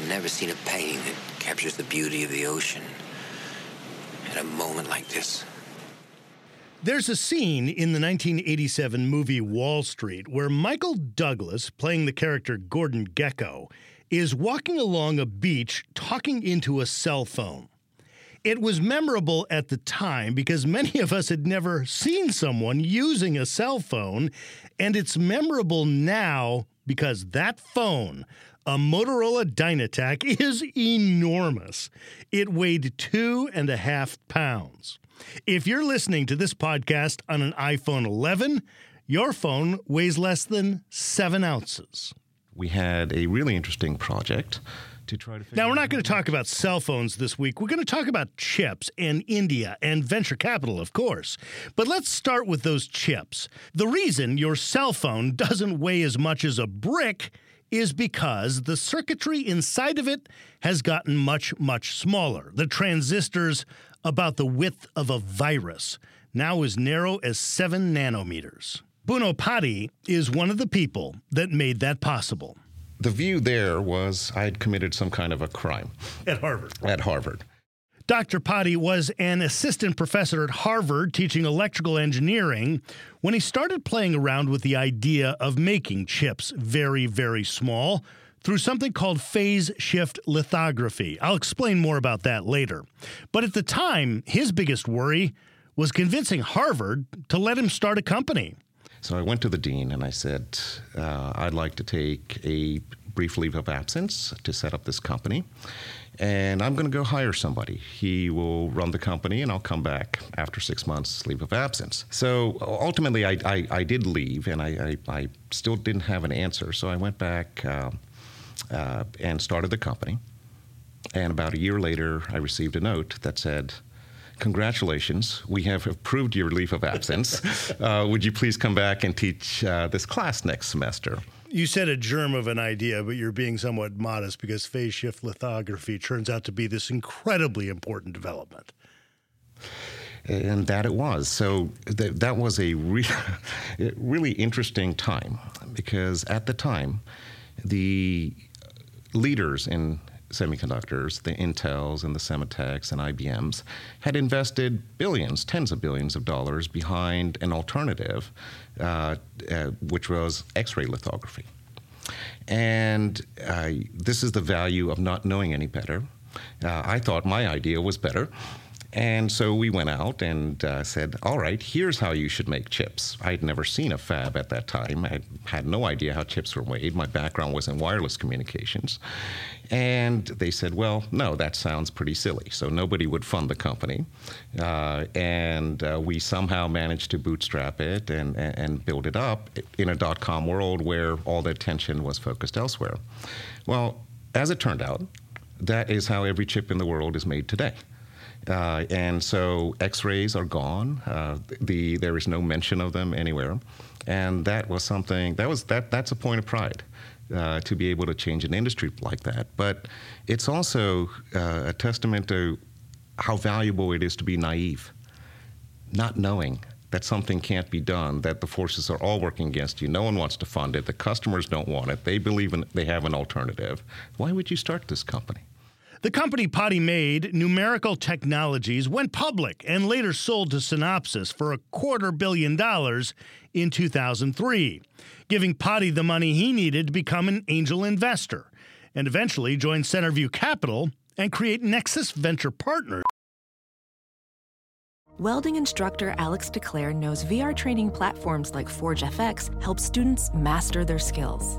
I've never seen a painting that captures the beauty of the ocean at a moment like this. There's a scene in the 1987 movie Wall Street where Michael Douglas, playing the character Gordon Gekko, is walking along a beach talking into a cell phone. It was memorable at the time because many of us had never seen someone using a cell phone, and it's memorable now because that phone, a Motorola Dynatac, is enormous. It weighed two and a half pounds. If you're listening to this podcast on an iPhone 11, your phone weighs less than seven ounces. We had a really interesting project to try to. Now, we're not going to talk about cell phones this week. We're going to talk about chips and India and venture capital, of course. But let's start with those chips. The reason your cell phone doesn't weigh as much as a brick is because the circuitry inside of it has gotten much, much smaller. The transistors about the width of a virus, now as narrow as 7 nanometers. Buno Pati is one of the people that made that possible. The view there was I'd committed some kind of a crime. At Harvard. At Harvard. Dr. Pati was an assistant professor at Harvard teaching electrical engineering when he started playing around with the idea of making chips very, very small through something called phase shift lithography. I'll explain more about that later. But at the time, his biggest worry was convincing Harvard to let him start a company. So I went to the dean and I said, uh, I'd like to take a brief leave of absence to set up this company. And I'm going to go hire somebody. He will run the company, and I'll come back after six months leave of absence. So ultimately, I, I, I did leave, and I, I, I, still didn't have an answer. So I went back. Uh, uh, and started the company. And about a year later, I received a note that said, Congratulations, we have approved your leave of absence. Uh, would you please come back and teach uh, this class next semester? You said a germ of an idea, but you're being somewhat modest because phase shift lithography turns out to be this incredibly important development. And that it was. So th- that was a re- really interesting time because at the time, the leaders in semiconductors, the Intels and the Sematechs and IBMs, had invested billions, tens of billions of dollars behind an alternative, uh, uh, which was X ray lithography. And uh, this is the value of not knowing any better. Uh, I thought my idea was better. And so we went out and uh, said, all right, here's how you should make chips. I'd never seen a fab at that time. I had no idea how chips were made. My background was in wireless communications. And they said, well, no, that sounds pretty silly. So nobody would fund the company. Uh, and uh, we somehow managed to bootstrap it and, and, and build it up in a dot com world where all the attention was focused elsewhere. Well, as it turned out, that is how every chip in the world is made today. Uh, and so X-rays are gone. Uh, the there is no mention of them anywhere, and that was something that was that that's a point of pride. Uh, to be able to change an industry like that, but it's also uh, a testament to how valuable it is to be naive, not knowing that something can't be done, that the forces are all working against you. No one wants to fund it. The customers don't want it. They believe in, they have an alternative. Why would you start this company? The company Pati made, Numerical Technologies, went public and later sold to Synopsys for a quarter billion dollars in 2003, giving Pati the money he needed to become an angel investor, and eventually join Centerview Capital and create Nexus Venture Partners. Welding instructor Alex DeClaire knows VR training platforms like ForgeFX help students master their skills.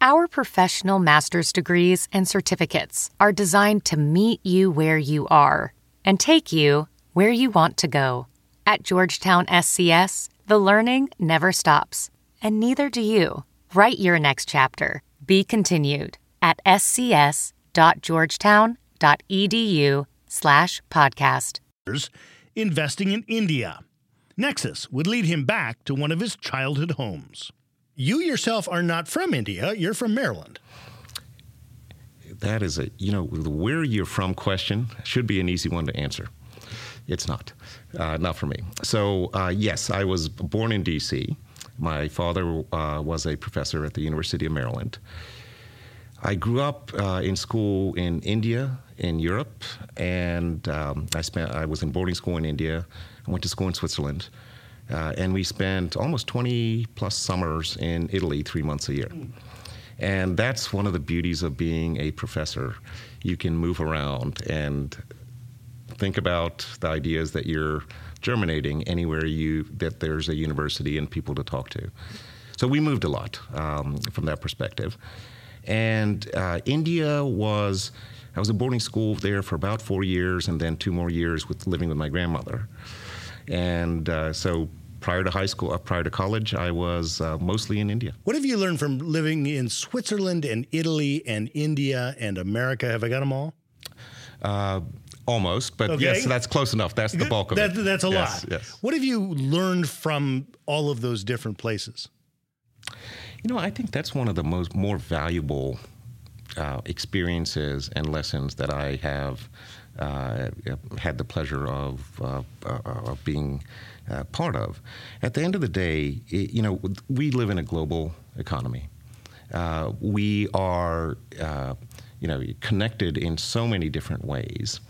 Our professional master's degrees and certificates are designed to meet you where you are and take you where you want to go. At Georgetown SCS, the learning never stops, and neither do you. Write your next chapter. Be continued at scs.georgetown.edu slash podcast. Investing in India. Nexus would lead him back to one of his childhood homes. You yourself are not from India, you're from Maryland. That is a, you know, the where you're from question should be an easy one to answer. It's not, uh, not for me. So, uh, yes, I was born in D.C. My father uh, was a professor at the University of Maryland. I grew up uh, in school in India, in Europe, and um, I spent. I was in boarding school in India. I went to school in Switzerland, uh, and we spent almost 20 plus summers in Italy, three months a year. And that's one of the beauties of being a professor. You can move around and think about the ideas that you're germinating anywhere you that there's a university and people to talk to. So we moved a lot um, from that perspective. And uh, India was, I was in boarding school there for about four years and then two more years with living with my grandmother. And uh, so prior to high school, uh, prior to college, I was uh, mostly in India. What have you learned from living in Switzerland and Italy and India and America? Have I got them all? Uh, almost, but Okay. yes, that's close enough. That's the bulk of That- it. That's a Yes, lot. Yes. What have you learned from all of those different places? You know, I think that's one of the most more valuable uh, experiences and lessons that I have uh, had the pleasure of uh, uh, of being uh, part of. At the end of the day, it, you know, we live in a global economy. Uh, we are, uh, you know, connected in so many different ways.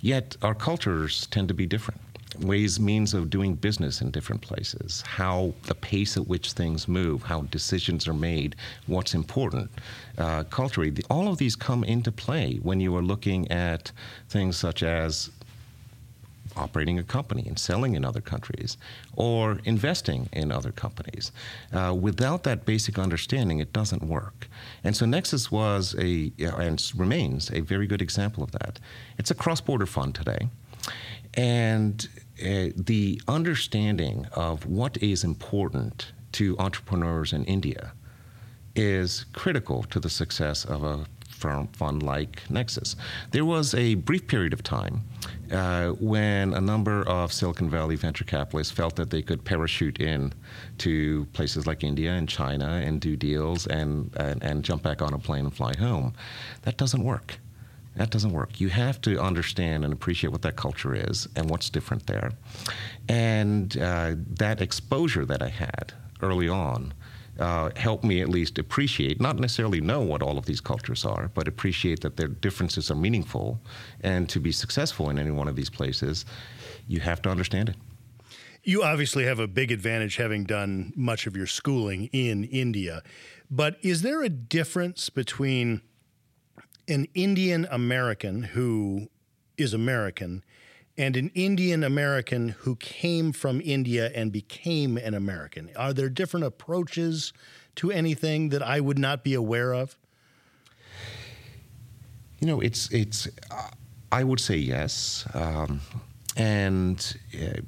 Yet our cultures tend to be different. Ways, means of doing business in different places, how the pace at which things move, how decisions are made, what's important uh, culturally. the- All of these come into play when you are looking at things such as operating a company and selling in other countries or investing in other companies. Uh, without that basic understanding, it doesn't work. And so Nexus was a, and remains a very good example of that. It's a cross border fund today. And uh, the understanding of what is important to entrepreneurs in India is critical to the success of a firm fund like Nexus. There was a brief period of time uh, when a number of Silicon Valley venture capitalists felt that they could parachute in to places like India and China and do deals and, and, and jump back on a plane and fly home. That doesn't work. That doesn't work. You have to understand and appreciate what that culture is and what's different there. And uh, that exposure that I had early on uh, helped me at least appreciate, not necessarily know what all of these cultures are, but appreciate that their differences are meaningful. And to be successful in any one of these places, you have to understand it. You obviously have a big advantage having done much of your schooling in India. But is there a difference between an Indian American who is American and an Indian American who came from India and became an American? Are there different approaches to anything that I would not be aware of? You know, it's it's. Uh, I would say yes, um, and uh,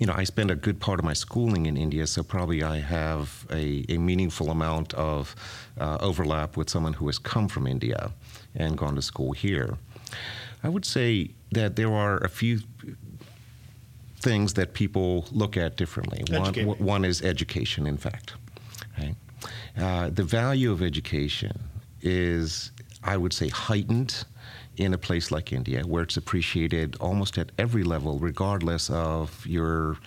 you, know, I spent a good part of my schooling in India, so probably I have a, a meaningful amount of uh, overlap with someone who has come from India and gone to school here. I would say that there are a few things that people look at differently. One, one is education, in fact. Right? Uh, the value of education is, I would say, heightened in a place like India, where it's appreciated almost at every level, regardless of your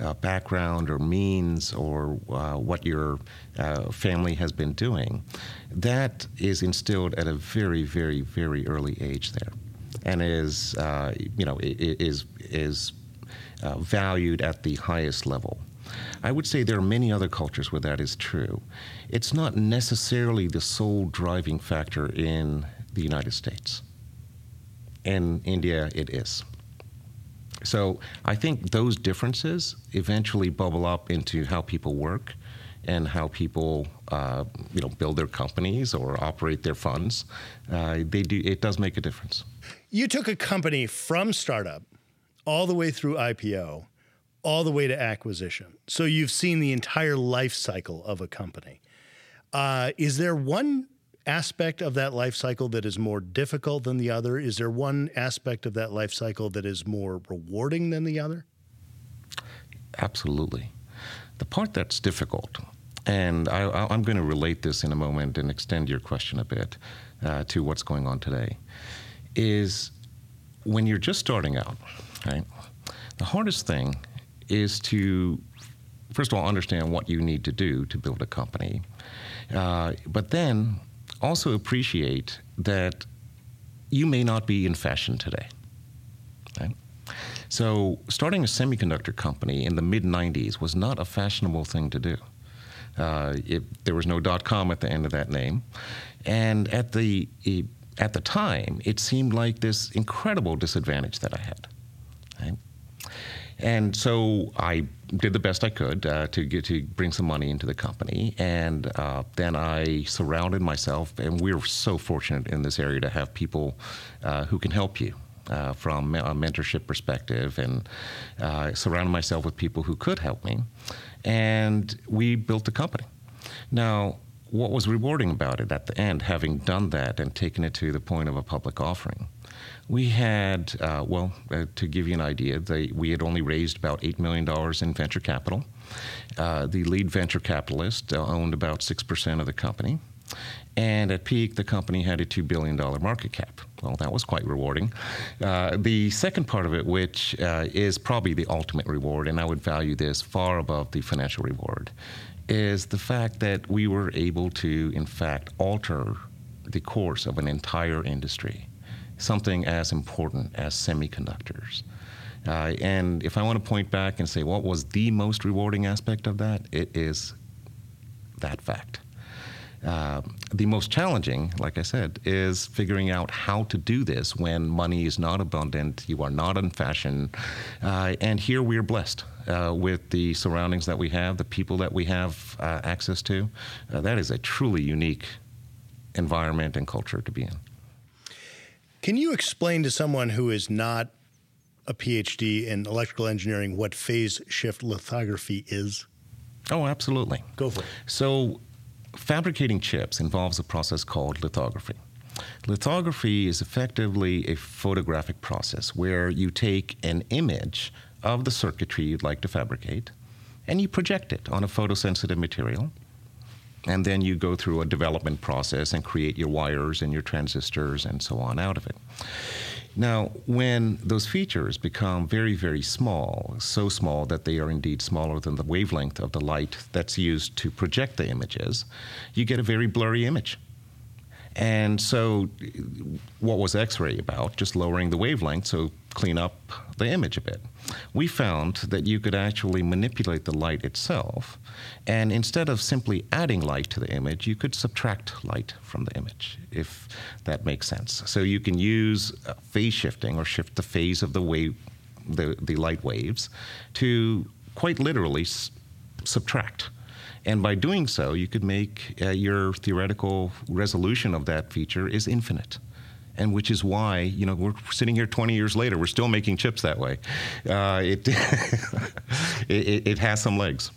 uh, background or means or uh, what your uh, family has been doing. That is instilled at a very, very, very early age there, and is uh, you know is is uh, valued at the highest level. I would say there are many other cultures where that is true. It's not necessarily the sole driving factor in the United States. In India, it is. So I think those differences eventually bubble up into how people work and how people, uh, you know, build their companies or operate their funds. Uh, they do. It does make a difference. You took a company from startup all the way through IPO, all the way to acquisition. So you've seen the entire life cycle of a company. Uh, is there one aspect of that life cycle that is more difficult than the other? Is there one aspect of that life cycle that is more rewarding than the other? Absolutely. The part that's difficult, and I, I'm going to relate this in a moment and extend your question a bit uh, to what's going on today, is when you're just starting out, right? The hardest thing is to, first of all, understand what you need to do to build a company, uh, but then also appreciate that you may not be in fashion today. Right? So, starting a semiconductor company in the mid 90s was not a fashionable thing to do. Uh, it, there was no dot com at the end of that name. And at the, at the time, it seemed like this incredible disadvantage that I had. Right? And so I did the best I could uh, to get to bring some money into the company, and uh, then I surrounded myself. And we're so fortunate in this area to have people uh, who can help you. Uh, from a mentorship perspective, and uh, surrounded myself with people who could help me, and we built the company. Now, what was rewarding about it at the end, having done that and taken it to the point of a public offering, we had, uh, well, uh, to give you an idea, they, we had only raised about $8 million in venture capital. Uh, the lead venture capitalist uh, owned about 6% of the company. And at peak, the company had a $2 billion market cap. Well, that was quite rewarding. Uh, the second part of it, which uh, is probably the ultimate reward, and I would value this far above the financial reward, is the fact that we were able to, in fact, alter the course of an entire industry, something as important as semiconductors. Uh, and if I want to point back and say what was the most rewarding aspect of that, it is that fact. Uh, the most challenging, like I said, is figuring out how to do this when money is not abundant, you are not in fashion. Uh, and here we are blessed uh, with the surroundings that we have, the people that we have uh, access to. Uh, that is a truly unique environment and culture to be in. Can you explain to someone who is not a PhD in electrical engineering what phase shift lithography is? Oh, absolutely. Go for it. So, fabricating chips involves a process called lithography. Lithography is effectively a photographic process where you take an image of the circuitry you'd like to fabricate and you project it on a photosensitive material. And then you go through a development process and create your wires and your transistors and so on out of it. Now, when those features become very, very small, so small that they are indeed smaller than the wavelength of the light that's used to project the images, you get a very blurry image. And so, what was X ray about? Just lowering the wavelength, so clean up the image a bit. We found that you could actually manipulate the light itself, and instead of simply adding light to the image, you could subtract light from the image, if that makes sense. So, you can use uh, phase shifting or shift the phase of the wave, the, the light waves, to quite literally s- subtract. And by doing so, you could make uh, your theoretical resolution of that feature is infinite. And which is why, you know, we're sitting here 20 years later, we're still making chips that way. Uh, it, it, it has some legs.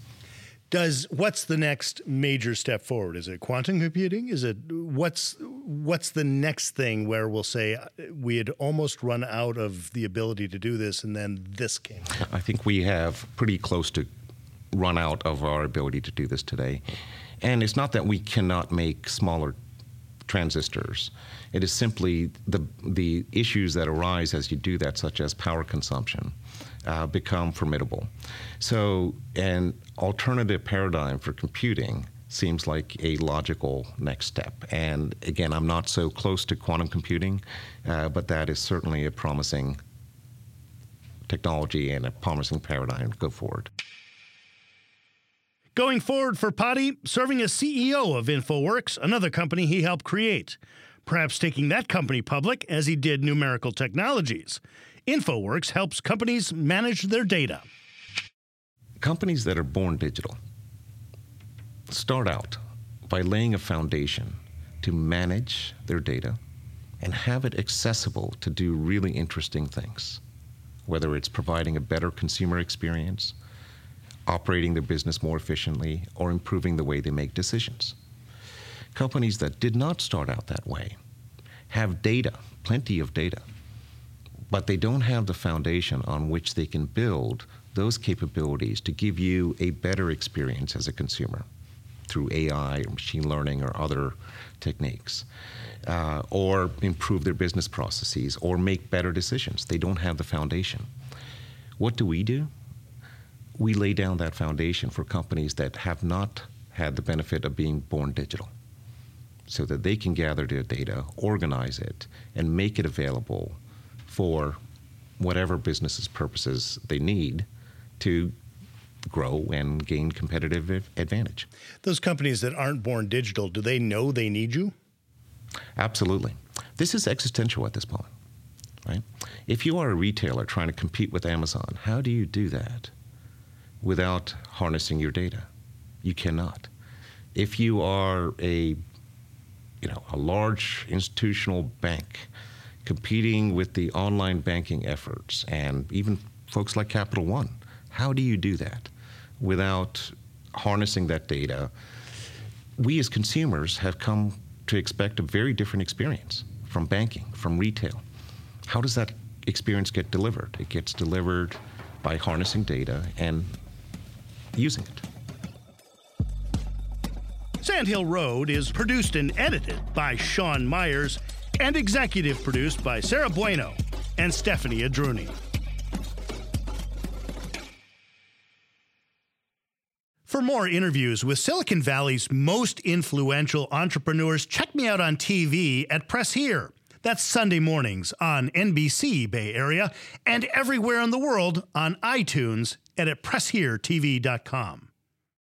Does what's the next major step forward? Is it quantum computing? Is it what's what's the next thing where we'll say uh, we had almost run out of the ability to do this, and then this came? I think we have pretty close to run out of our ability to do this today, and it's not that we cannot make smaller transistors. It is simply the the issues that arise as you do that, such as power consumption, uh, become formidable. So, an alternative paradigm for computing seems like a logical next step. And again, I'm not so close to quantum computing, uh, but that is certainly a promising technology and a promising paradigm to go forward. Going forward for Pati, serving as CEO of InfoWorks, another company he helped create. Perhaps taking that company public as he did Numerical Technologies. InfoWorks helps companies manage their data. Companies that are born digital start out by laying a foundation to manage their data and have it accessible to do really interesting things, whether it's providing a better consumer experience, operating their business more efficiently, or improving the way they make decisions. Companies that did not start out that way have data, plenty of data, but they don't have the foundation on which they can build those capabilities to give you a better experience as a consumer through AI or machine learning or other techniques, uh, or improve their business processes or make better decisions. They don't have the foundation. What do we do? We lay down that foundation for companies that have not had the benefit of being born digital so that they can gather their data, organize it, and make it available for whatever business purposes they need to grow and gain competitive advantage. Those companies that aren't born digital, do they know they need you? Absolutely. This is existential at this point, right? If you are a retailer trying to compete with Amazon, how do you do that without harnessing your data? You cannot. If you are a you know, a large institutional bank competing with the online banking efforts and even folks like Capital One. How do you do that without harnessing that data? We as consumers have come to expect a very different experience from banking, from retail. How does that experience get delivered? It gets delivered by harnessing data and using it. Sandhill Road is produced and edited by Sean Myers and executive produced by Sarah Bueno and Stephanie Adruni. For more interviews with Silicon Valley's most influential entrepreneurs, check me out on TV at Press Here. That's Sunday mornings on NBC Bay Area and everywhere in the world on iTunes at PressHereTV.com.